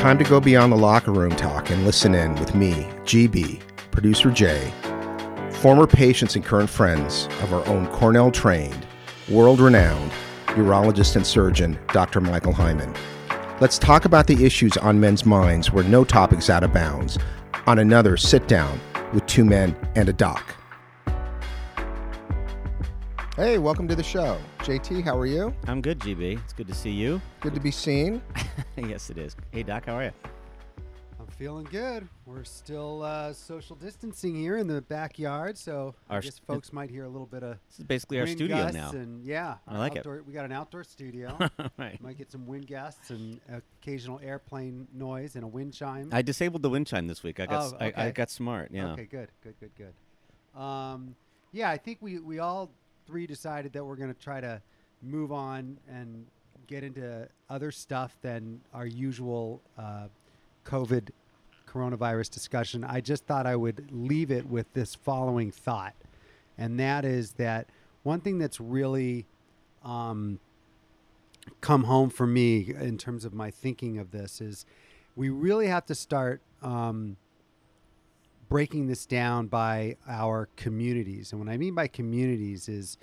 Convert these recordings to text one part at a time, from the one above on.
time to go beyond the locker room talk and listen in with me, GB, producer Jay, former patients and current friends of our own Cornell trained, world renowned urologist and surgeon, Dr. Michael Hyman. Let's talk about the issues on men's minds where no topic's out of bounds on another sit down with two men and a doc. Hey, welcome to the show. JT, how are you? I'm good, GB. It's good to see you. Good to be seen. yes, it is. Hey, Doc, how are you? I'm feeling good. We're still uh, social distancing here in the backyard, so Our I guess st- folks might hear a little bit of This is basically our studio gusts now. And yeah, I our like it. We got an outdoor studio. right. might get some wind gusts and occasional airplane noise and a wind chime. I disabled the wind chime this week. I got s- Oh, I, I got smart. Yeah. Okay, good, good, good, good. Um, yeah, I think we, we all three decided that we're going to try to move on and get into other stuff than our usual uh, COVID coronavirus discussion. I just thought I would leave it with this following thought, and that is that one thing that's really um, come home for me in terms of my thinking of this is we really have to start. Um, breaking this down by our communities. And what I mean by communities is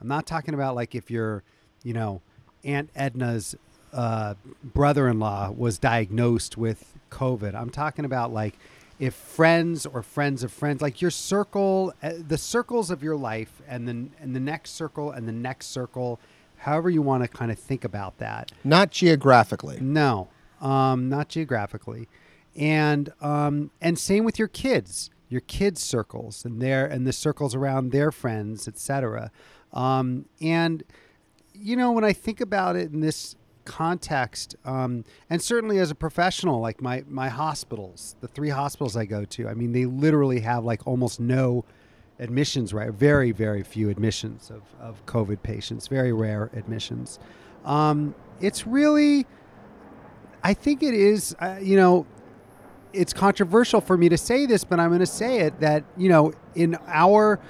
I'm not talking about like if your, you know, Aunt Edna's uh, brother in law was diagnosed with COVID. I'm talking about like if friends or friends of friends, like your circle, uh, the circles of your life, and then and the next circle and the next circle, however you want to kind of think about that. Not geographically. No, um, not geographically, and um, and same with your kids, your kids' circles and their and the circles around their friends, etc. Um, and you know, when I think about it in this context, um, and certainly as a professional, like my my hospitals, the three hospitals I go to, I mean, they literally have like almost no admissions, right? Very, very few admissions of, of COVID patients, very rare admissions. Um, it's really, I think it is, uh, you know, it's controversial for me to say this, but I'm going to say it that, you know, in our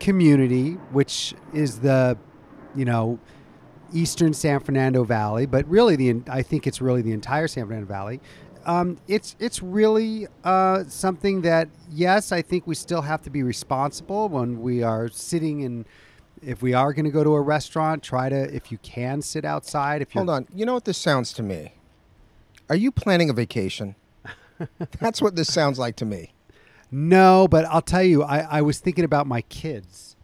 community, which is the, you know, eastern San Fernando Valley, but really the I think it's really the entire San Fernando Valley. Um, it's it's really uh, something that yes, I think we still have to be responsible when we are sitting in. If we are going to go to a restaurant, try to if you can sit outside. If Hold on. You know what this sounds to me? Are you planning a vacation? That's what this sounds like to me. No, but I'll tell you, I, I was thinking about my kids,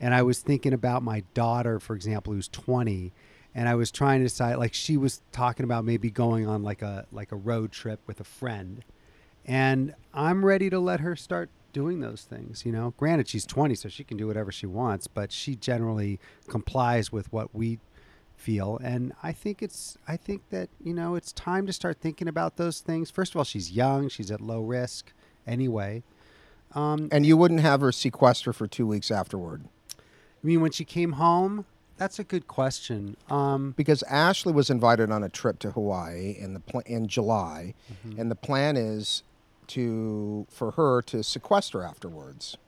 and I was thinking about my daughter, for example, who's twenty, and I was trying to decide. Like she was talking about maybe going on like a like a road trip with a friend, and I'm ready to let her start doing those things. You know, granted she's twenty, so she can do whatever she wants, but she generally complies with what we feel and i think it's i think that you know it's time to start thinking about those things first of all she's young she's at low risk anyway um, And you wouldn't have her sequester for two weeks afterward. I mean, when she came home, that's a good question. Um, Because Ashley was invited on a trip to Hawaii in the pl- in July, Mm-hmm. and the plan is to for her to sequester afterwards.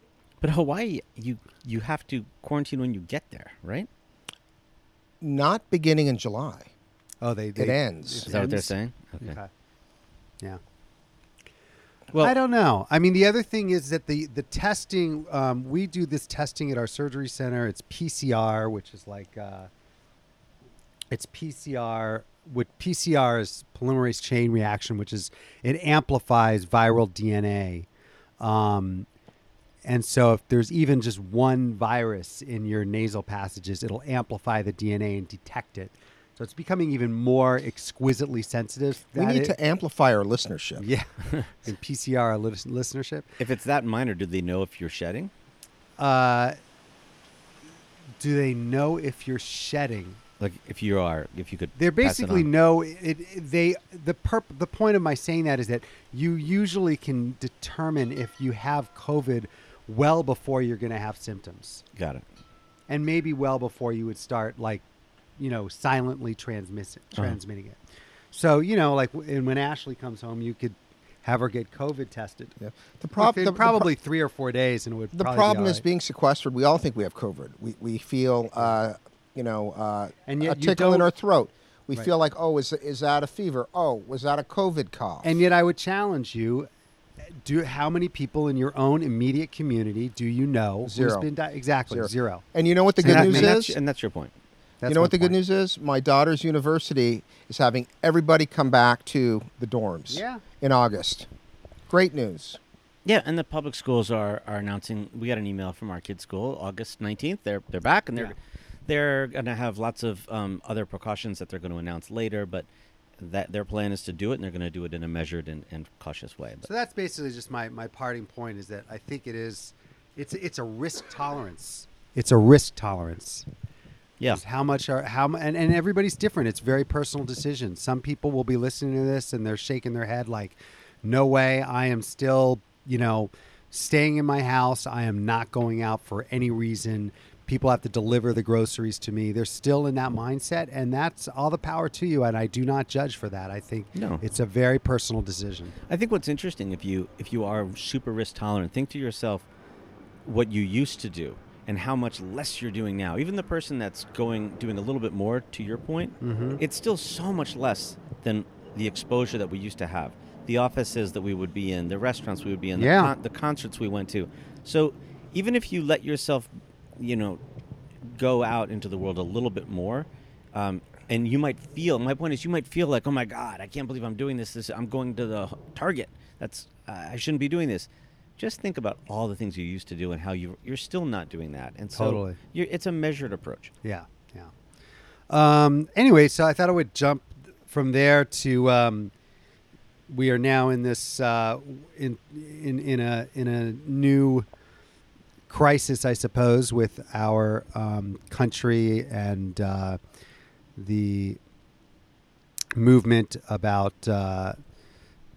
But Hawaii, you you have to quarantine when you get there, right? Not beginning in July. oh, they, they It ends. Is that what they're saying? Okay. Okay. Yeah. Well, I don't know. I mean, the other thing is that the the testing um, we do this testing at our surgery center. It's PCR, which is like uh, it's PCR. What PCR is polymerase chain reaction, which is it amplifies viral DNA. Um, and so, if there's even just one virus in your nasal passages, it'll amplify the DNA and detect it. So it's becoming even more exquisitely sensitive. We need it- to amplify our listenership. yeah, in PCR lis- listenership. if it's that minor, do they know if you're shedding? Uh, do they know if you're shedding? Like if you are, if you could. They're pass it basically on. no. It, it they the perp, the point of my saying that is that you usually can determine if you have COVID well before you're going to have symptoms, Got it. and maybe well before you would start like, you know, silently transmiss Uh-huh. transmitting it. So you know, like, and when Ashley comes home, you could have her get COVID tested. Yeah. The, prob- Within the- pro- probably three or four days, and it would. The probably be problem all is right. being sequestered. We all think we have COVID. We, we feel, uh, you know, uh, And yet a tickle in our throat. We Right. feel like, oh, is is that a fever? Oh, was that a COVID cough? And yet, I would challenge you: Do how many people in your own immediate community do you know who's Zero. been di- exactly Zero. zero? And you know what the good that- news that's, is? and that's your point. That's you know what the good news is? My daughter's university is having everybody come back to the dorms Yeah. in August. Great news. Yeah, and the public schools are, are announcing. We got an email from our kids' school, August nineteenth. They're they're back, and they're Yeah. they're gonna have lots of um, other precautions that they're going to announce later. But that their plan is to do it, and they're going to do it in a measured and, and cautious way. But So that's basically just my, my parting point is that I think it is it's it's a risk tolerance. It's a risk tolerance. yeah, how much are how and, and everybody's different. It's very personal decision. Some people will be listening to this and they're shaking their head like, "No way! I am still, you know, staying in my house. I am not going out for any reason. People have to deliver the groceries to me. They're still in that mindset, and that's all the power to you. And I do not judge for that. I think No. it's a very personal decision. I think what's interesting if you if you are super risk tolerant, think to yourself what you used to do and how much less you're doing now. Even the person that's going doing a little bit more, to your point, mm-hmm. it's still so much less than the exposure that we used to have. The offices that we would be in, the restaurants we would be in, Yeah. the, con- the concerts we went to. So even if you let yourself, you know, go out into the world a little bit more, um, and you might feel. My point is, you might feel like, oh my god, I can't believe I'm doing this. This I'm going to the Target. That's uh, I shouldn't be doing this. Just think about all the things you used to do and how you you're still not doing that. And so Totally. you're, it's a measured approach. Yeah, yeah. Um, anyway, so I thought I would jump from there to um, we are now in this uh, in in in a in a new crisis, I suppose, with our um, country and uh, the movement about uh,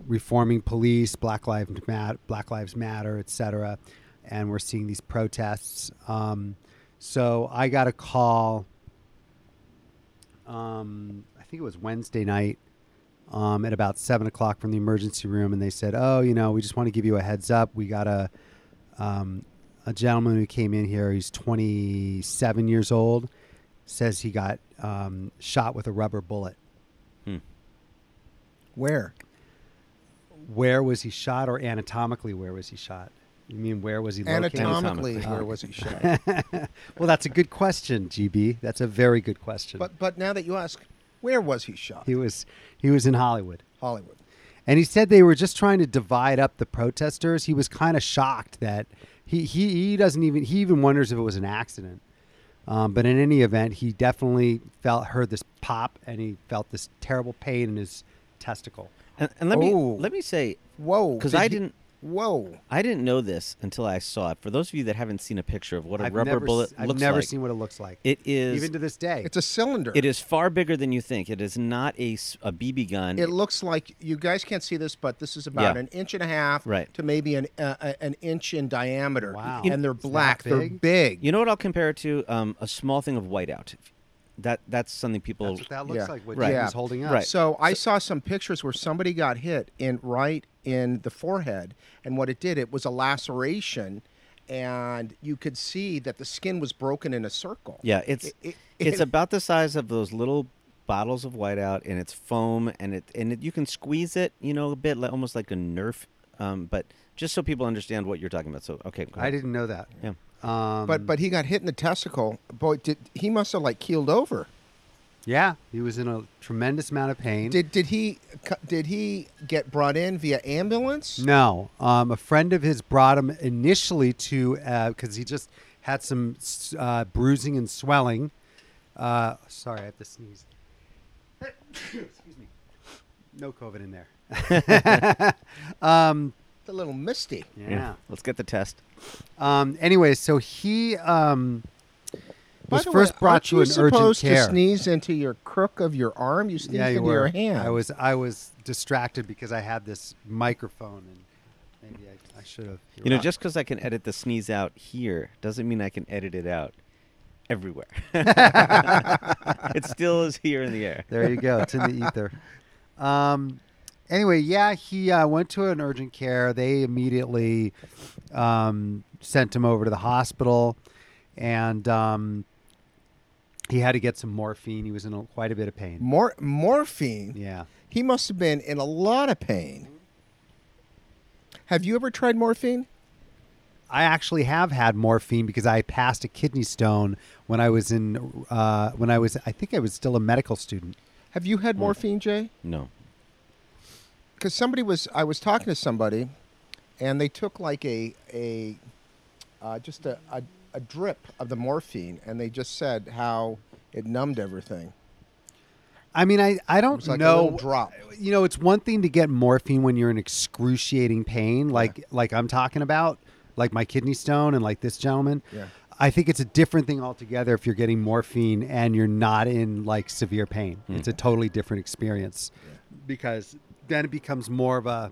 reforming police, Black Lives Matter, Black Lives Matter, etc. And we're seeing these protests. Um, so I got a call. Um, I think it was Wednesday night. Um, at about seven o'clock from the emergency room, and they said, "Oh, you know, we just want to give you a heads up. We got a um, a gentleman who came in here. He's 27 years old. Says he got um, shot with a rubber bullet. Hmm. Where? Where was he shot, or anatomically, where was he shot? You mean where was he located? Anatomically, Anatomically. where was he shot? well, that's a good question, GB. That's a very good question. but but now that you ask, where was he shot? he was he was in Hollywood. Hollywood. And he said they were just trying to divide up the protesters. He was kind of shocked that he, he, he doesn't even he even wonders if it was an accident. Um, but in any event, he definitely felt heard this pop and he felt this terrible pain in his testicle. And, and let me Oh. let me say, whoa, because I he- didn't- Whoa! I didn't know this until I saw it. For those of you that haven't seen a picture of what a I've rubber never, bullet s- I've looks never like, seen what it looks like. it is even to this day. It's a cylinder. it is far bigger than you think. It is not a, a BB gun. It looks like you guys can't see this, but this is about Yeah. an inch and a half Right. to maybe an uh, uh, an inch in diameter. Wow. And they're It's that black. They're big? big. You know what I'll compare it to? Um, a small thing of whiteout. That that's something people. That's what that looks Yeah. like. What Right. he Yeah. was holding up. Right. So I saw some pictures where somebody got hit in right in the forehead, and what it did, it was a laceration, and you could see that the skin was broken in a circle. yeah, it's It- it- it's it- about the size of those little bottles of whiteout, and it's foam, and it and it, you can squeeze it, you know, a bit like, almost like a Nerf. Um, but just so people understand what you're talking about. So okay, go I didn't know that. Yeah. Um, But but he got hit in the testicle. Boy, did he must have like keeled over. yeah, he was in a tremendous amount of pain. Did did he did he get brought in via ambulance? No, um, a friend of his brought him initially to because he just had some uh, bruising and swelling. Uh, sorry, I have to sneeze. Excuse me. No COVID in there. um, A little misty. yeah. Let's get the test. Um, anyway, so he um, was first way, brought to you an urgent supposed care. to sneeze into your crook of your arm? You sneezed yeah, you into were. your hand. I was I was distracted because I had this microphone and maybe I, I should have. You know, just because I can edit the sneeze out here doesn't mean I can edit it out everywhere. it still is here in the air. There you go. It's in the ether. Um, anyway, yeah, he uh, went to an urgent care. They immediately um, sent him over to the hospital, and um, He had to get some morphine. He was in a, quite a bit of pain. Mor- morphine. Yeah. He must have been in a lot of pain. Have you ever tried morphine? I actually have had morphine because I passed a kidney stone when I was in uh, when I was I think I was still a medical student. Have you had morphine, Jay? No. Because somebody was, I was talking to somebody, and they took like a a uh, just a, a a drip of the morphine, and they just said how it numbed everything. I mean, I, I don't like know. drop. You know, it's one thing to get morphine when you're in excruciating pain, like like I'm talking about, like my kidney stone and like this gentleman. Yeah. I think it's a different thing altogether if you're getting morphine and you're not in like severe pain. It's a totally different experience because then it becomes more of a,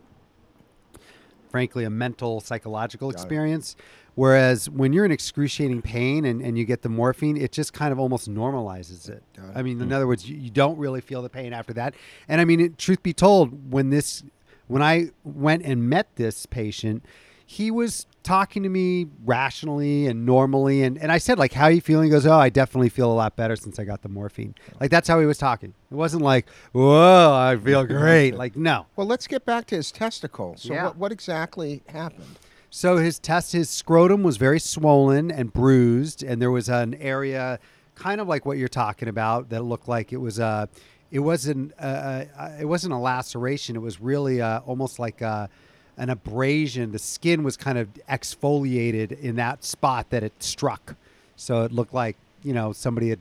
frankly, a mental, psychological experience. Whereas when you're in excruciating pain and, and you get the morphine, it just kind of almost normalizes it. I mean, in other words, you, you don't really feel the pain after that. And I mean, it, truth be told, when this, when I went and met this patient, he was talking to me rationally and normally, and, and I said like, "How are you feeling?" He goes, "Oh, I definitely feel a lot better since I got the morphine." Like that's how he was talking. It wasn't like, "Whoa, I feel great." Like no. Well, let's get back to his testicle. So, Yeah. what, what exactly happened? So his test, his scrotum was very swollen and bruised, and there was an area, kind of like what you're talking about, that looked like it was a, it wasn't, uh, uh, it wasn't a laceration. It was really uh, almost like a, an abrasion. The skin was kind of exfoliated in that spot that it struck, so it looked like you know somebody had,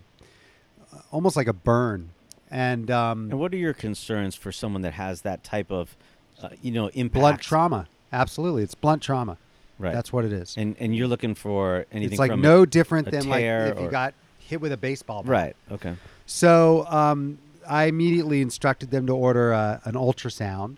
uh, almost like a burn, and um, And what are your concerns for someone that has that type of, uh, you know, impact? blunt trauma. Absolutely, it's blunt trauma. Right. That's what it is. and and you're looking for anything it's like from no a- different a than like if you or- got hit with a baseball bat. right. Okay. So um, I immediately instructed them to order a, an ultrasound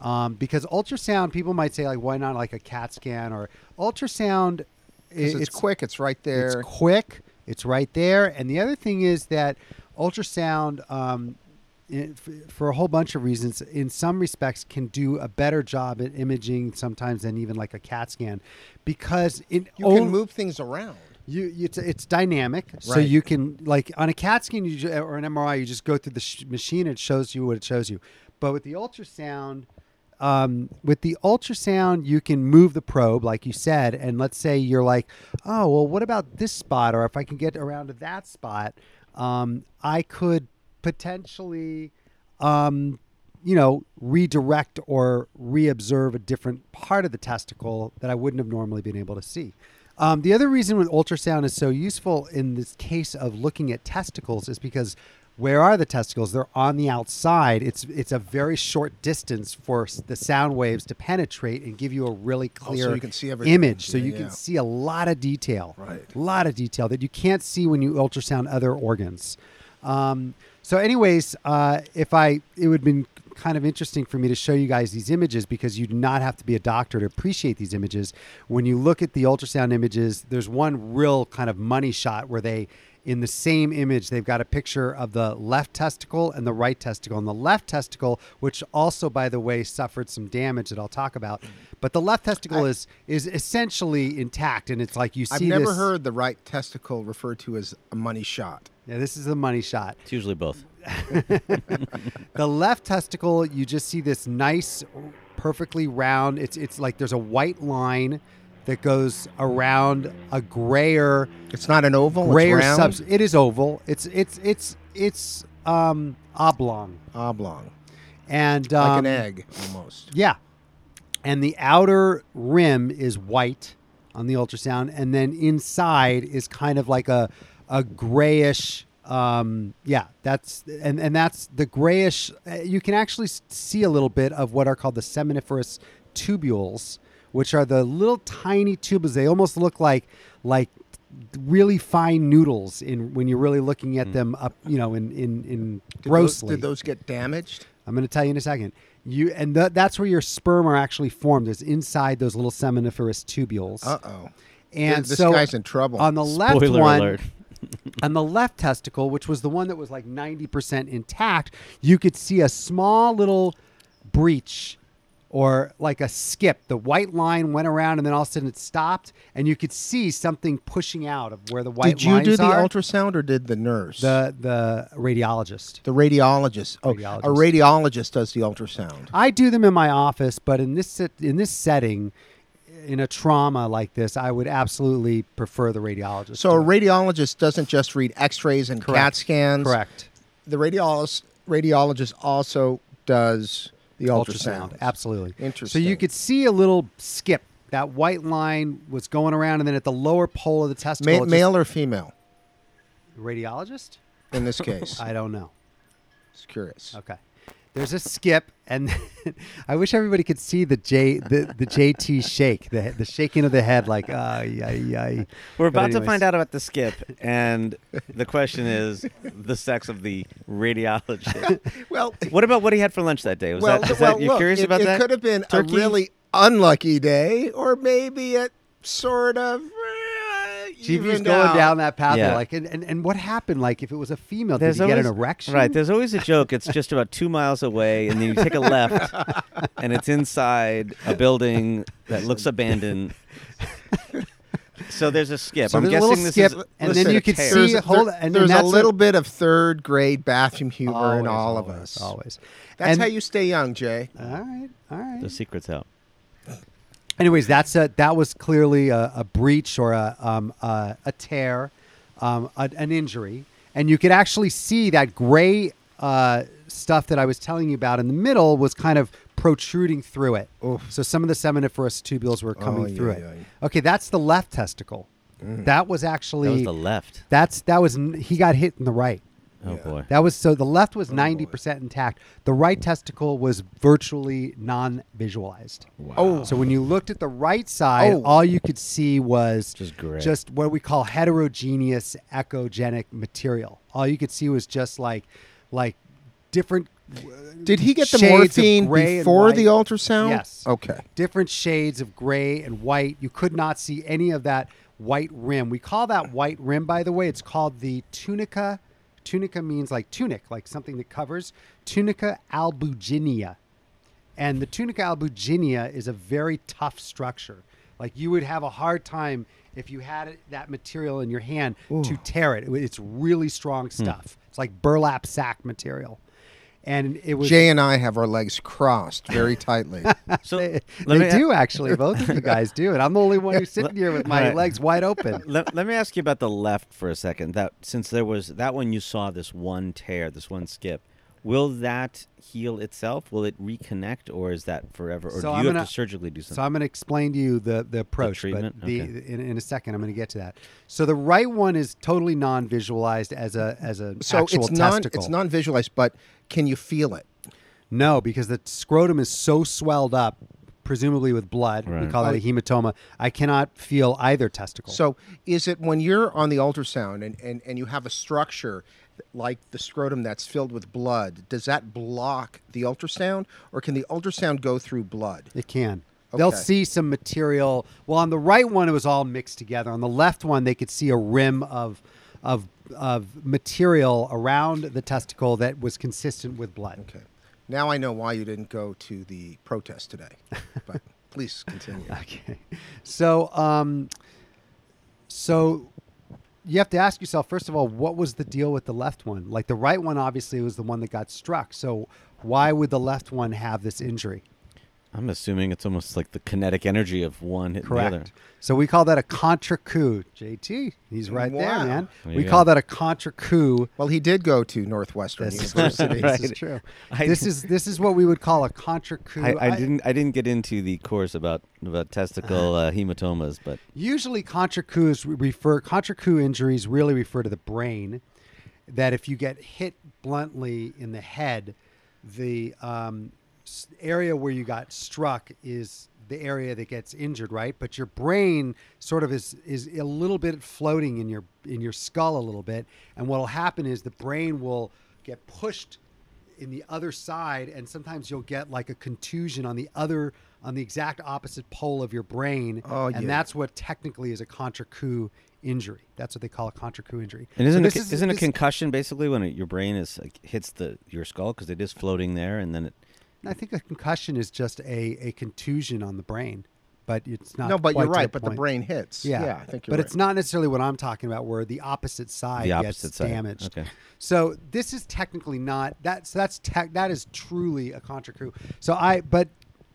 um, because ultrasound, people might say like, why not like a CAT scan or ultrasound? i- 'Cause it's, quick. It's right there. It's quick. It's right there. And the other thing is that ultrasound, um, for a whole bunch of reasons, in some respects, can do a better job at imaging sometimes than even like a CAT scan, because it you can on- move things around. you, it's it's dynamic, so you can like on a CAT scan you or an MRI, you just go through the sh- machine. And it shows you what it shows you. But with the ultrasound, um, with the ultrasound, you can move the probe, like you said, and let's say you're like, oh well, what about this spot? Or if I can get around to that spot, um, I could potentially, um, you know, redirect or reobserve a different part of the testicle that I wouldn't have normally been able to see. Um, the other reason with ultrasound is so useful in this case of looking at testicles is because where are the testicles? They're on the outside. It's it's a very short distance for the sound waves to penetrate and give you a really Oh, so clear see everything. image. So Yeah, you yeah. can see a lot of detail. Right. A lot of detail that you can't see when you ultrasound other organs. Um, so, anyways, uh, if I, it would have been kind of interesting for me to show you guys these images because you do not have to be a doctor to appreciate these images. When you look at the ultrasound images, there's one real kind of money shot where they, in the same image, they've got a picture of the left testicle and the right testicle. And the left testicle, which also, by the way, suffered some damage that I'll talk about, but the left testicle I- is is essentially intact, and it's like you see. I've never this- heard the right testicle referred to as a money shot. Yeah, this is the money shot. It's usually both. The left testicle, you just see this nice, perfectly round. It's it's like there's a white line that goes around a grayer It's not an oval. grayer it's round, substance. It is oval. It's it's it's it's um oblong oblong, and like um, an egg almost. Yeah. And the outer rim is white on the ultrasound, and then inside is kind of like a a grayish. Um, yeah, that's and and that's the grayish. uh, You can actually see a little bit of what are called the seminiferous tubules, which are the little tiny tubules. They almost look like like really fine noodles in when you're really looking at them up, you know, in in in Did those, grossly. did those get damaged? I'm going to tell you in a second. You and th- that's where your sperm are actually formed. Is inside those little seminiferous tubules. Uh oh. and this so guy's in trouble. on the left Spoiler one, alert. on the left testicle, which was the one that was like 90% intact, you could see a small little breach or like a skip. The white line went around and then all of a sudden it stopped, and you could see something pushing out of where the white. Did you do the are. ultrasound or did the nurse? the the radiologist. the radiologist. Oh, a Radiologist. radiologist does the ultrasound. I do them in my office, but in this in this setting, in a trauma like this, I would absolutely prefer the radiologist. So a radiologist doesn't just read X-rays and CAT Correct. scans. correct The radiologist radiologist also does the ultrasound, ultrasound. absolutely. So you could see a little skip. That white line was going around, and then at the lower pole of the testicle, Ma- male or female radiologist. in this case. I don't know. Just curious. Okay. There's a skip, and I wish everybody could see the J the, the JT shake, the the shaking of the head, like ay ay ay. We're about to find out about the skip, and the question is the sex of the radiologist. Well, what about what he had for lunch that day? Was well, that, well, that you look, curious it, about it that? could have been Turkey? a really unlucky day, or maybe it sort of. GB's evened going out. down that path. Yeah. Like, and, and, and what happened? Like, if it was a female, There's did he get an erection? Right. There's always a joke. It's just about two miles away, and then you take a left, and it's inside a building that looks abandoned. So there's a skip. So I'm there's a guessing this skip, is and Listen, then you could tear. see. There's, hold, there- and then there's a that's little bit of third grade bathroom humor always, in all always, of us. Always. That's And- how you stay young, Jay. All right. All right. the secret's out. Anyways, that's a that was clearly a, a breach or a um, a, a tear, um, a, an injury, and you could actually see that gray uh, stuff that I was telling you about in the middle was kind of protruding through it. Oof. So some of the seminiferous tubules were coming Oh, through yeah, it. yeah. Okay, that's the left testicle. That was actually That was the left. that's that was he got hit in the right. Oh Yeah. boy. That was so the left Oh, was ninety percent intact. The right testicle was virtually non-visualized. Oh, So when you looked at the right side, Oh. all you could see was Just gray. just what we call heterogeneous echogenic material. All you could see was just like like different did he get the morphine before the ultrasound? Yes. Okay. different shades of gray and white. You could not see any of that white rim. We call that white rim, by the way. It's called the tunica. Tunica means like tunic, like something that covers. Tunica albuginea. And the tunica albuginea is a very tough structure. Like you would have a hard time if you had it, that material in your hand to tear it. It- It's really strong hmm. stuff. It's like burlap sack material. And it was Jay and I have our legs crossed very tightly. So they, let they me- do actually. Both of you guys do, and I'm the only one who's sitting here with my Right. legs wide open. let, let me ask you about the left for a second. That since there was that one you saw this one tear, this one skip, will that heal itself? Will it reconnect, or is that forever? Or So do I'm you have gonna- to surgically do something? So? I'm going to explain to you the the approach, treatment? but the, Okay. in, in a second I'm going to get to that. So the right one is totally non-visualized as a as a so actual it's non it's non-visualized, but can you feel it? No, because the scrotum is so swelled up, presumably with blood. We call that a oh. hematoma. I cannot feel either testicle. So is it when you're on the ultrasound and, and, and you have a structure like the scrotum that's filled with blood, does that block the ultrasound or can the ultrasound go through blood? It can. They'll see some material. Well, on the right one, it was all mixed together. On the left one, they could see a rim of of of material around the testicle that was consistent with blood. Okay. Now I know why you didn't go to the protest today. But please continue. Okay. So, um, so you have to ask yourself first of all, what was the deal with the left one? Like the right one, obviously, was the one that got struck. So, why would the left one have this injury? I'm assuming it's almost like the kinetic energy of one hitting the other. Correct. So we call that a contra coup. JT, he's right Wow. there, man. There we you call that a contra coup. Well, he did go to Northwestern This is, University. this is true. I- this is this is what we would call a contra coup. I, I didn't. I didn't get into the course about about testicle uh, hematomas, but Usually, contra coups refer contra coup injuries really refer to the brain. That if you get hit bluntly in the head, the um, s- area where you got struck is the area that gets injured, right? But your brain sort of is is a little bit floating in your in your skull a little bit, and what will happen is the brain will get pushed in the other side and sometimes you'll get like a contusion on the other on the exact opposite pole of your brain Oh, and yeah. that's what technically is a contra coup injury that's what they call a contra coup injury and isn't So a, this isn't a concussion basically when it, your brain is like, hits the your skull because it is floating there, and then it I think a concussion is just a, a contusion on the brain, but it's not. no, but quite you're right. the But the brain hits. Yeah, yeah I think you're but right. it's not necessarily what I'm talking about, where the opposite side The gets side. damaged. Okay. So this is technically not that's that's tech that is truly a contra coup. So I but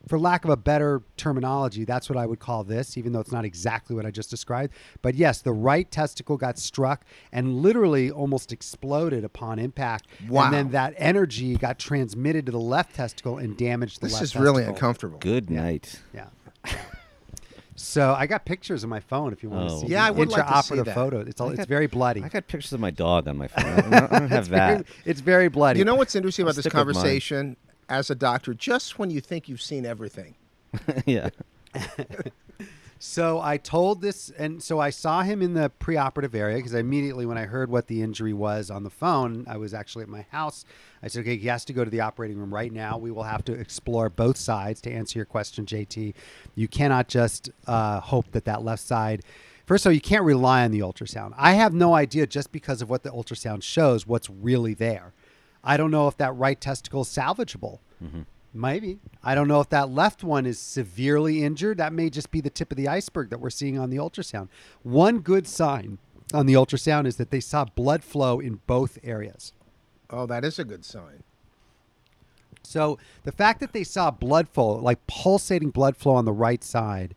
for lack of a better terminology, that's what I would call this, even though it's not exactly what I just described. But yes, the right testicle got struck and literally almost exploded upon impact. Wow. And then that energy got transmitted to the left testicle and damaged the This left This is really testicle. uncomfortable. Good night. Yeah. So I got pictures on my phone if you want Oh. to see. Yeah, I the would like to see intraoperative that. photo. It's all, I it's very bloody. I got pictures of my dog on my phone. I don't, I don't have it's very, that. it's very bloody. You know what's interesting I'll about this stick with mine. conversation? As a doctor, just when you think you've seen everything, yeah. So I told this, and so I saw him in the preoperative area because immediately when I heard what the injury was on the phone, I was actually at my house. I said, okay, he has to go to the operating room right now. We will have to explore both sides to answer your question, JT. You cannot just uh, hope that that left side. First of all, you can't rely on the ultrasound. I have no idea just because of what the ultrasound shows what's really there. I don't know if that right testicle is salvageable. Mm-hmm. Maybe. I don't know if that left one is severely injured. That may just be the tip of the iceberg that we're seeing on the ultrasound. One good sign on the ultrasound is that they saw blood flow in both areas. oh, that is a good sign. So the fact that they saw blood flow, like pulsating blood flow on the right side,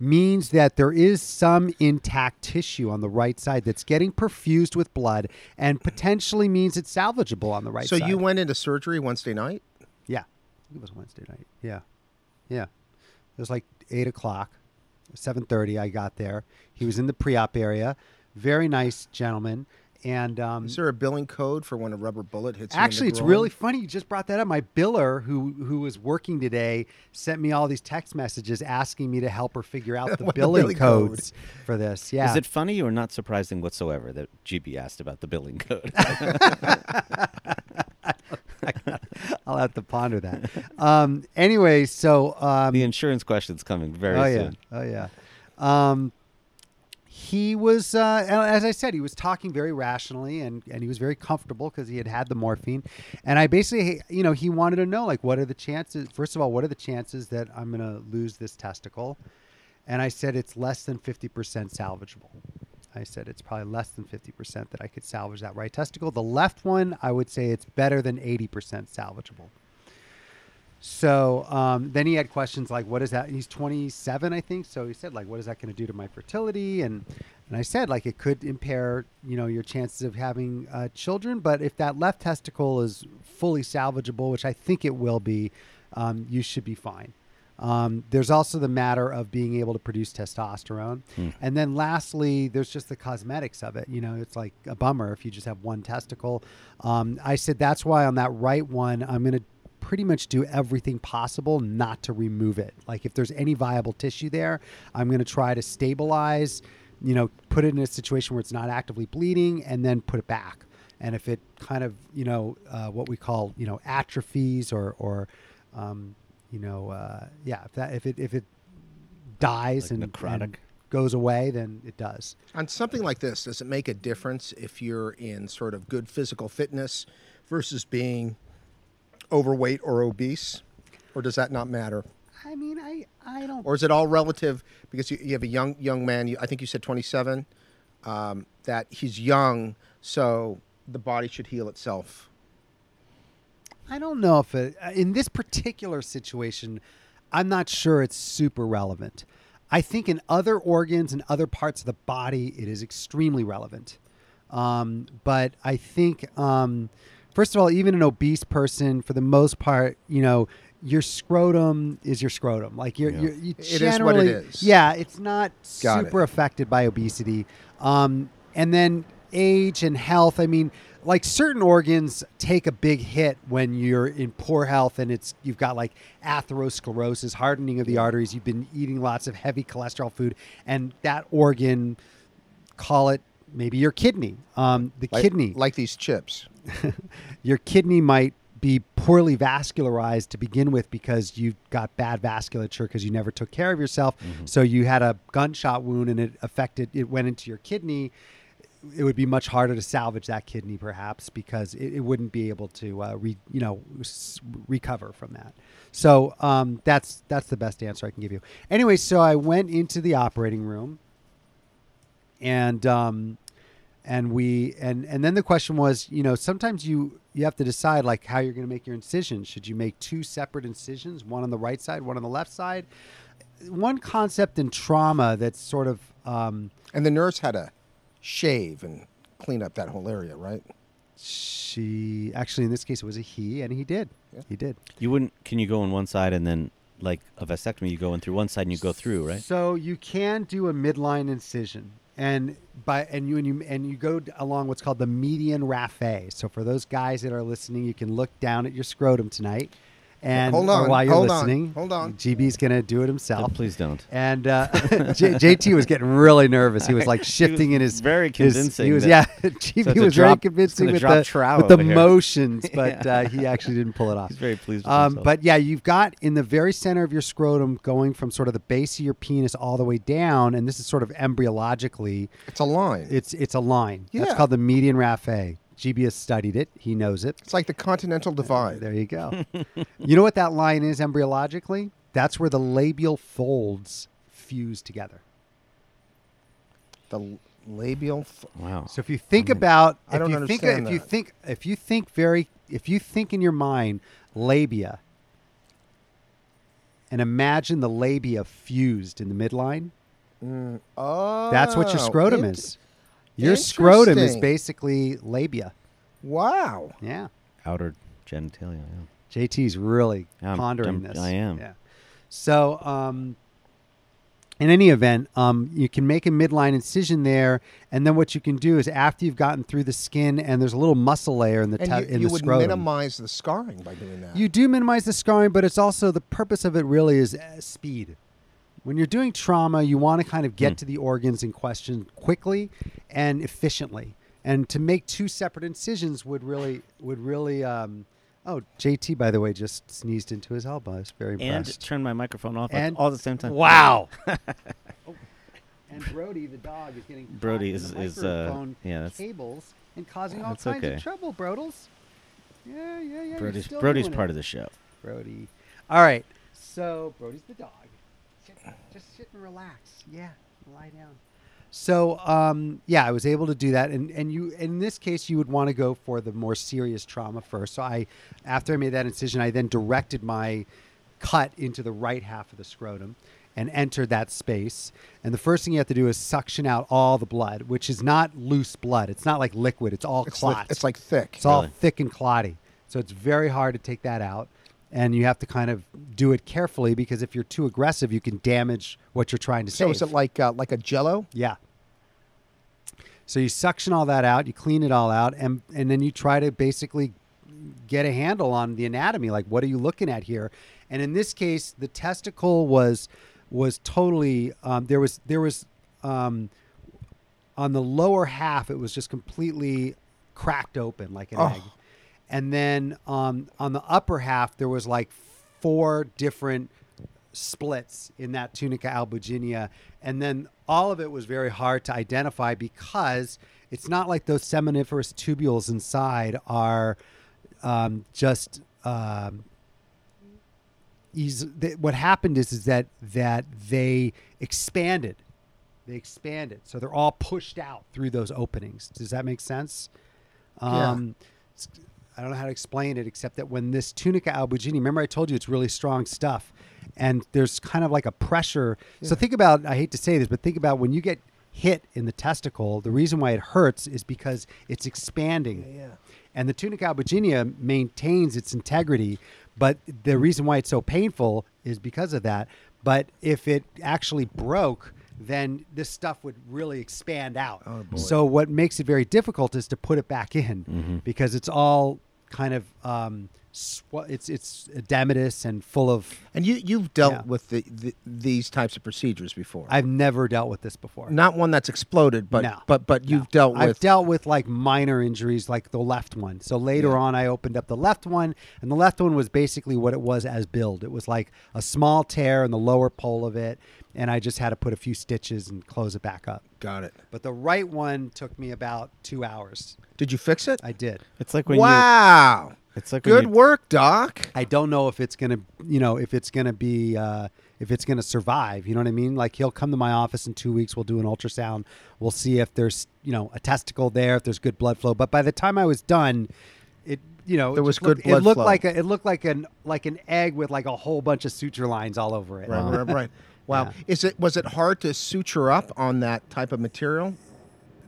means that there is some intact tissue on the right side that's getting perfused with blood and potentially means it's salvageable on the right so side. So you went into surgery Wednesday night. Yeah, it was Wednesday night. Yeah, yeah. It was like eight o'clock, seven thirty. I got there. He was in the pre-op area. Very nice gentleman. And um, Is there a billing code for when a rubber bullet hits you? actually, it's really funny. You just brought that up. My biller, who who was working today, sent me all these text messages asking me to help her figure out the What the billing billing code. codes for this. Yeah. Is it funny or not surprising whatsoever that GB asked about the billing code? I'll have to ponder that. um, anyway, so um, the insurance question's coming very oh yeah, soon. oh yeah. Um, he was, uh, as I said, he was talking very rationally and, and he was very comfortable because he had had the morphine. And I basically, you know, he wanted to know, like, what are the chances? First of all, what are the chances that I'm going to lose this testicle? And I said it's less than 50% salvageable. I said it's probably less than 50% that I could salvage that right testicle. The left one, I would say it's better than 80% salvageable. So um, then he had questions like, "What is that?" He's 27, I think. So he said, "Like, what is that going to do to my fertility?" And and I said, like, it could impair, you know, your chances of having uh, children. But if that left testicle is fully salvageable, which I think it will be, um, you should be fine. Um, there's also the matter of being able to produce testosterone. And then lastly, there's just the cosmetics of it. You know, it's like a bummer if you just have one testicle. Um, I said that's why on that right one, I'm going to pretty much do everything possible not to remove it. Like if there's any viable tissue there, I'm going to try to stabilize, you know, put it in a situation where it's not actively bleeding and then put it back. And if it kind of, you know, uh, what we call, you know, atrophies or, or, um, you know, uh, yeah, if that, if it, if it dies Like and, necrotic? and goes away, then it does. On something like this, does it make a difference if you're in sort of good physical fitness versus being overweight or obese? Or does that not matter? I mean, I, I don't Or is it all relative because you, you have a young young man, you, I think you said 27, um, that he's young, so the body should heal itself. I don't know if it, uh, in this particular situation, I'm not sure it's super relevant. I think in other organs and other parts of the body, it is extremely relevant. Um, but I think, um, first of all, even an obese person, for the most part, you know, your scrotum is your scrotum. Like you're, Yeah. you're you It is what it yeah, it's not Got super it. affected by obesity. Um, and then age and health. I mean, like certain organs take a big hit when you're in poor health and it's you've got like atherosclerosis, hardening of the arteries. You've been eating lots of heavy cholesterol food, and that organ, call it maybe your kidney. Um, the Like, kidney, like these chips. your kidney might be poorly vascularized to begin with because you got bad vasculature because you never took care of yourself. So you had a gunshot wound and it affected, it went into your kidney. it would be much harder to salvage that kidney, perhaps, because it, it wouldn't be able to, uh, re, you know, s- recover from that. So um, that's that's the best answer I can give you. Anyway, so I went into the operating room, and um, and we and and then the question was, you know, sometimes you you have to decide like how you're going to make your incisions. Should you make two separate incisions, one on the right side, one on the left side? One concept in trauma that's sort of um, And the nurse had to shave and clean up that whole area, right? she actually in this case it was a he and he did Yeah. he did You wouldn't. Can you go on one side and then, like a vasectomy, you go in through one side and you go through, right? so you can do a midline incision and by and you and you and you go along what's called the median raphe so for those guys that are listening you can look down at your scrotum tonight and Hold on, while you're hold on, listening hold on. gb's gonna do it himself No, please don't. and uh, J- JT was getting really nervous. He was like shifting in his very his- convincing he was that- yeah. GB it's a was drop- very convincing with the with the here. motions, but Yeah. uh, he actually didn't pull it off. He's very pleased with Um, himself. but yeah, you've got in the very center of your scrotum, going from sort of the base of your penis all the way down, and this is sort of embryologically, It's a line. it's it's a line. That's Yeah. called the median raphe. GB has studied it. He knows it. It's like the continental divide. There you go. you know what that line is embryologically? That's where the labial folds fuse together. The l- labial. F- wow. So if you think about, I if don't you think, understand if you think, if you think very, if you think in your mind labia, and imagine the labia fused in the midline, mm, oh, that's what your scrotum int- is. Your scrotum is Interesting. basically labia. Wow. Yeah. Outer genitalia. Yeah. JT's really I'm- pondering I'm- this. I am. Yeah. So, um, in any event, um, you can make a midline incision there, and then what you can do is after you've gotten through the skin and there's a little muscle layer in the And te- you, in you the would scrotum. minimize the scarring by doing that. You do minimize the scarring, but it's also the purpose of it really is uh, speed. When you're doing trauma, you want to kind of get Hmm. to the organs in question quickly and efficiently. And to make two separate incisions would really would really. Um, oh, JT, by the way, just sneezed into his elbow. I was very And impressed. turn my microphone off And- all at the same time. wow. Oh, and Brody, the dog, is getting Brody is- the is, uh, yeah, that's- cables and causing all kinds okay. of trouble. Brodels. Yeah, yeah, yeah. Brody's, Brody's part it. of the show. Brody. All right. So Brody's the dog. Sit, just sit and relax. Yeah, lie down. So um, yeah, I was able to do that, and and you in this case you would want to go for the more serious trauma first. So I, after I made that incision, I then directed my cut into the right half of the scrotum and entered that space. And the first thing you have to do is suction out all the blood, which is not loose blood. It's not like liquid. It's all it's like, it's like thick. It's all thick and clotty. So it's very hard to take that out. And you have to kind of do it carefully because if you're too aggressive, you can damage what you're trying to say. so save. is it like uh, like a Jello? yeah. So you suction all that out, you clean it all out, and and then you try to basically get a handle on the anatomy. Like, what are you looking at here? And in this case, the testicle was was totally um, there was there was um, on the lower half it was just completely cracked open like an Oh. egg, and then um, on the upper half there was like four different splits in that tunica albuginea and then all of it was very hard to identify because it's not like those seminiferous tubules inside are um, just um, easy. What happened is is that that they expanded they expanded so they're all pushed out through those openings does that make sense Yeah. um, I don't know how to explain it except that when this tunica albuginea, remember I told you it's really strong stuff, and there's kind of like a pressure. So think about, I hate to say this, but think about when you get hit in the testicle, the reason why it hurts is because it's expanding. Yeah, yeah. And the tunica albuginea maintains its integrity, but the reason why it's so painful is because of that. But if it actually broke, then this stuff would really expand out. Oh, boy. So what makes it very difficult is to put it back in Mm-hmm. because it's all kind of um, sw- it's it's edematous and full of. And you you've dealt Yeah. with the, the these types of procedures before. I've never dealt with this before. Not one that's exploded, but No. but but you've dealt with. I've dealt with like minor injuries, like the left one. So later Yeah. on, I opened up the left one, and the left one was basically what it was as billed. It was like a small tear in the lower pole of it, and I just had to put a few stitches and close it back up. Got it. But the right one took me about two hours. Did you fix it? I did. It's like when you. wow. It's like when Good you- work, Doc. I don't know if it's gonna, you know, if it's gonna be, uh, if it's gonna survive. You know what I mean? Like he'll come to my office in two weeks. We'll do an ultrasound. We'll see if there's, you know, a testicle there, if there's good blood flow. But by the time I was done, it, you know, There it was just looked- good blood It looked flow. like a, it looked like an like an egg with like a whole bunch of suture lines all over it. Right, right, right. Wow. Yeah. Is it was it hard to suture up on that type of material?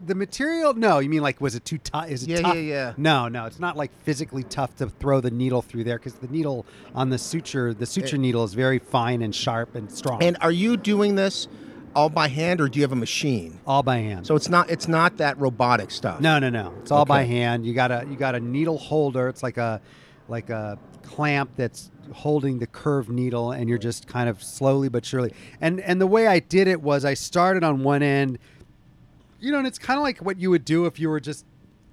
The material? No, you mean like was it too tough? Is it Yeah, tough? yeah, yeah. No, no, it's not like physically tough to throw the needle through there because the needle on the suture, the eh. suture needle is very fine and sharp and strong. And are you doing this all by hand or do you have a machine? all by hand. So it's not it's not that robotic stuff. No, no, no. It's all by hand. You got a you got a needle holder. It's like a like a clamp that's holding the curved needle and you're just kind of slowly but surely. And and the way I did it was I started on one end. You know, and it's kind of like what you would do if you were just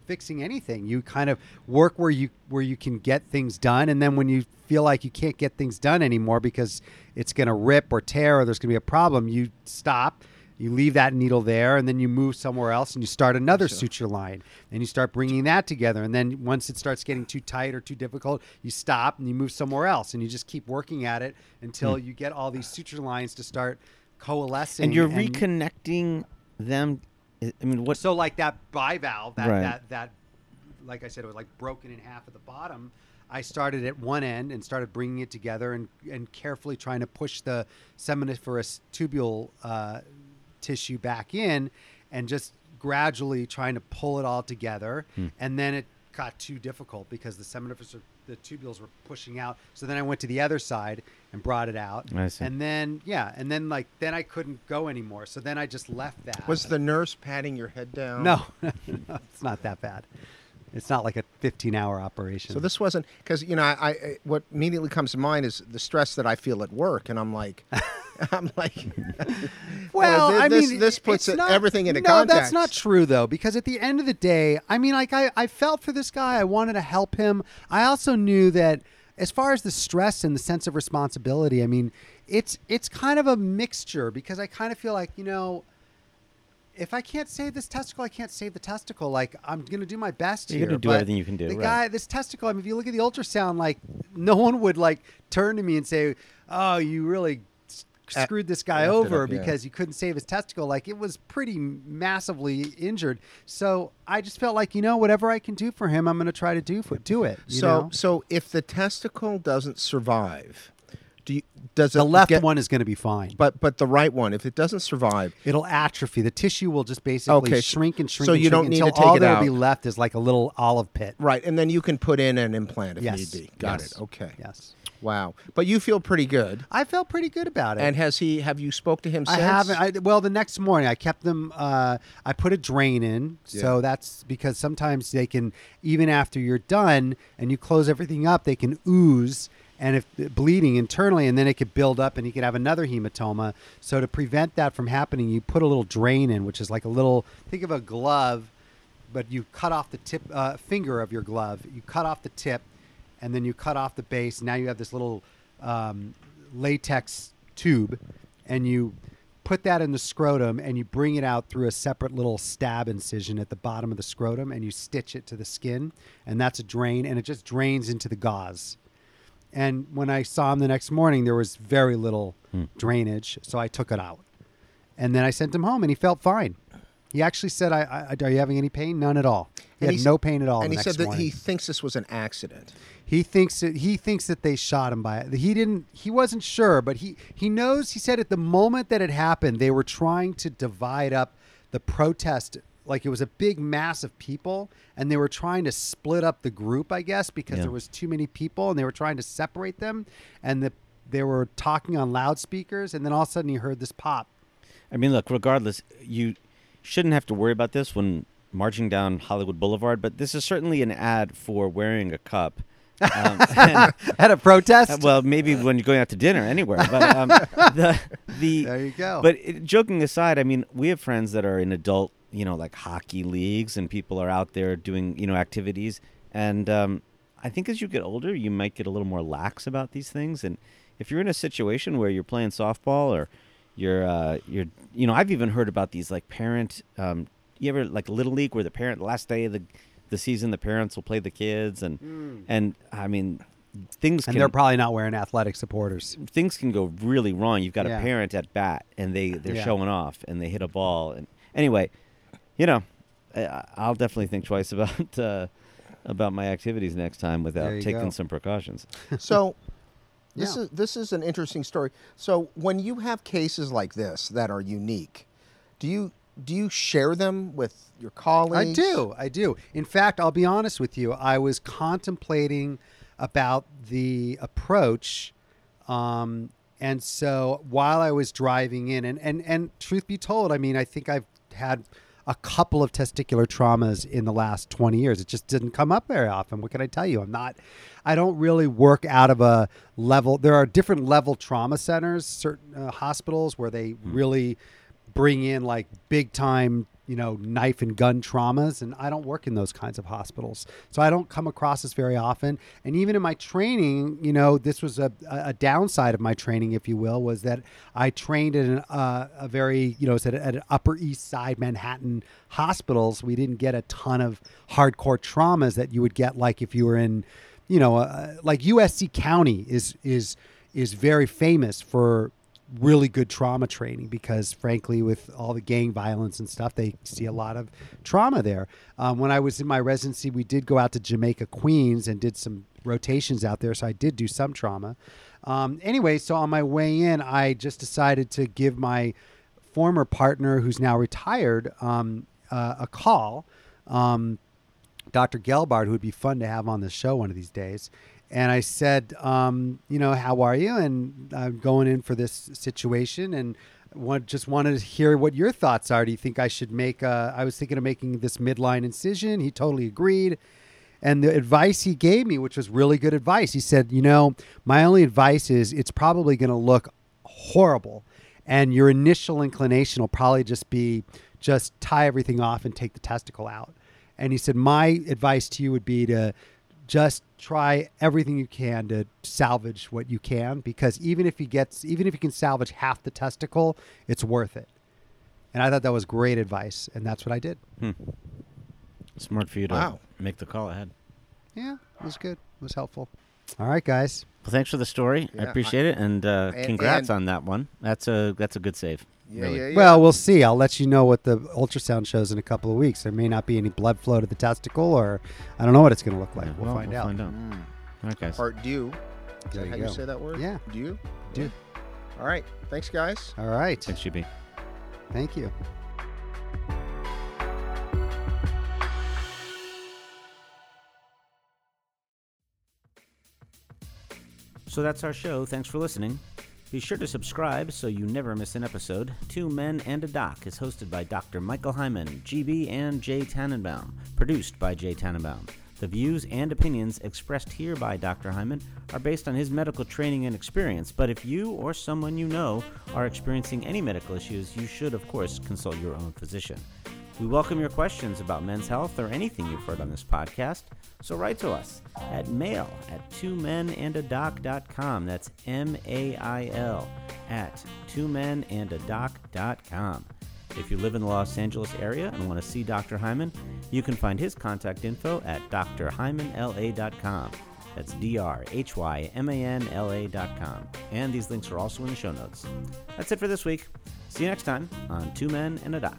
fixing anything. You kind of work where you where you can get things done and then when you feel like you can't get things done anymore because it's going to rip or tear or there's going to be a problem, you stop you leave that needle there and then you move somewhere else and you start another suture line and you start bringing that together and then once it starts getting too tight or too difficult you stop and you move somewhere else and you just keep working at it until you get all these suture lines to start coalescing and you're reconnecting them. I I mean, what? so like that bivalve that Right. that that like i said it was like broken in half at the bottom i started at one end and started bringing it together and and carefully trying to push the seminiferous tubule uh, tissue back in and just gradually trying to pull it all together Hmm. and then it got too difficult because the seminiferous the tubules were pushing out so then i went to the other side and brought it out I see. and then yeah and then like then i couldn't go anymore so then i just left that Was the nurse patting your head down? no, no, it's not that bad. It's not like a 15 hour operation. So this wasn't because you know I, I what immediately comes to mind is the stress that I feel at work, and I'm like, I'm like, well, thi- I this, mean, this puts it, not- everything into no, context. that's not true though, because at the end of the day, I mean, like I, I felt for this guy. I wanted to help him. I also knew that as far as the stress and the sense of responsibility, I mean, it's it's kind of a mixture because I kind of feel like you know. If I can't save this testicle, I can't save the testicle. Like I'm gonna do my best You're here. gonna do but everything you can do, The right. guy, this testicle. I mean, if you look at the ultrasound, like no one would like turn to me and say, "Oh, you really s- screwed this guy over up, yeah. because he couldn't save his testicle." Like it was pretty massively injured. So I just felt like you know, whatever I can do for him, I'm gonna try to do for do it. You So know? so if the testicle doesn't survive, do you, does the left get, one is gonna be fine. But but the right one, if it doesn't survive, It'll atrophy. The tissue will just basically Okay, shrink and shrink. so and you shrink don't need until to take all it that'll be out. left is like a little olive pit. right, and then you can put in an implant if Yes. need be. Got Yes. it. Okay. Yes. Wow. But you feel pretty good. I felt pretty good about it. And has he? Have you spoke to him I haven't. I, well, the next morning I kept them. Uh, I put a drain in, so that's because sometimes they can, even after you're done and you close everything up, they can ooze and if bleeding internally, and then it could build up, and you could have another hematoma. So to prevent that from happening, you put a little drain in, which is like a little. Think of a glove, but you cut off the tip uh, finger of your glove. You cut off the tip, and then you cut off the base. Now you have this little um, latex tube, and you put that in the scrotum and you bring it out through a separate little stab incision at the bottom of the scrotum and you stitch it to the skin and that's a drain and it just drains into the gauze and when i saw him the next morning there was very little drainage so i took it out and then i sent him home and he felt fine he actually said I, I are you having any pain none at all he And had s- no pain at all And he said that morning. he thinks this was an accident. He thinks that he thinks that they shot him by it. He didn't. He wasn't sure, but he he knows. He said at the moment that it happened, they were trying to divide up the protest. Like it was a big mass of people, and they were trying to split up the group. I guess because Yeah. there was too many people, and they were trying to separate them. And the they were talking on loudspeakers, and then all of a sudden he heard this pop. I mean, look, regardless, you shouldn't have to worry about this when marching down Hollywood Boulevard, but this is certainly an ad for wearing a cup. Um, and- At a protest. Uh, well, maybe when you're going out to dinner anywhere. But um, the the There you go. But it, joking aside, I mean, we have friends that are in adult, you know, like hockey leagues, and people are out there doing, you know, activities. And um, I think as you get older, you might get a little more lax about these things. And if you're in a situation where you're playing softball or you're uh, you're you know I've even heard about these like parent. Um, you ever like little league where the parent last day of the the season the parents will play the kids and and I mean things And can they're probably not wearing athletic supporters. things can go really wrong. You've got Yeah. a parent at bat and they they're Yeah. showing off and they hit a ball and anyway, you know, I, I'll definitely think twice about uh, about my activities next time without taking go. some precautions. So this Yeah. is this is an interesting story. So when you have cases like this that are unique, do you do you share them with your colleagues? I do. I do. In fact, I'll be honest with you. I was contemplating about the approach. Um, and so while I was driving in, and, and, and truth be told, I mean, I think I've had a couple of testicular traumas in the last 20 years. It just didn't come up very often. What can I tell you? I'm not, I don't really work out of a level. There are different level trauma centers, certain uh, hospitals where they really bring in like big time you know knife and gun traumas and i don't work in those kinds of hospitals. So i don't come across this very often. And even in my training you know this was a, a downside of my training if you will was that i trained in uh, a very you know at, at an upper east side manhattan hospitals. We didn't get a ton of hardcore traumas that you would get like if you were in you know uh, like usc county is is is very famous for really good trauma training because frankly with all the gang violence and stuff they see a lot of trauma there um, when i was in my residency we did go out to jamaica queens and did some rotations out there so i did do some trauma um, anyway so on my way in i just decided to give my former partner who's now retired um, uh, a call um, Dr. Gelbart, who would be fun to have on the show one of these days. And I said, um, you know, how are you? And I'm going in for this situation and want, just wanted to hear what your thoughts are. Do you think I should make, uh, I was thinking of making this midline incision. He totally agreed. And the advice he gave me, which was really good advice, he said, you know, my only advice is it's probably going to look horrible. And your initial inclination will probably just be just tie everything off and take the testicle out. And he said, My advice to you would be to just try everything you can to salvage what you can because even if he gets even if you can salvage half the testicle, it's worth it. And I thought that was great advice, and that's what I did. Hmm. Smart for you to Wow. make the call ahead. Yeah, it was good. It was helpful. All right, guys. Well, thanks for the story. I Yeah, appreciate it, and uh, and- congrats and- on that one. That's a that's a good save. Yeah, really. yeah, yeah. Well, we'll see. I'll let you know what the ultrasound shows in a couple of weeks. There may not be any blood flow to the testicle, or I don't know what it's going to look like. Yeah, we'll, well, find we'll out. find out. Mm. All right, guys. Part due. Is There that how you you say that word? Yeah. Due? Due. All right. Thanks, guys. All right. Thanks, GB. Thank you. So that's our show. Thanks for listening. Be sure to subscribe so you never miss an episode. Two Men and a Doc is hosted by Dr. Michael Hyman, GB, and Jay Tannenbaum. Produced by Jay Tannenbaum. The views and opinions expressed here by Dr. Hyman are based on his medical training and experience, but if you or someone you know are experiencing any medical issues, you should, of course, consult your own physician. We welcome your questions about men's health or anything you've heard on this podcast. So write to us at mail at two men and a twomenandadoc.com. That's M A I L at two men and a twomenandadoc.com. If you live in the Los Angeles area and want to see Dr. Hyman, you can find his contact info at drhymanla.com. That's D R H Y M A N L A.com. And these links are also in the show notes. That's it for this week. See you next time on Two Men and a Doc.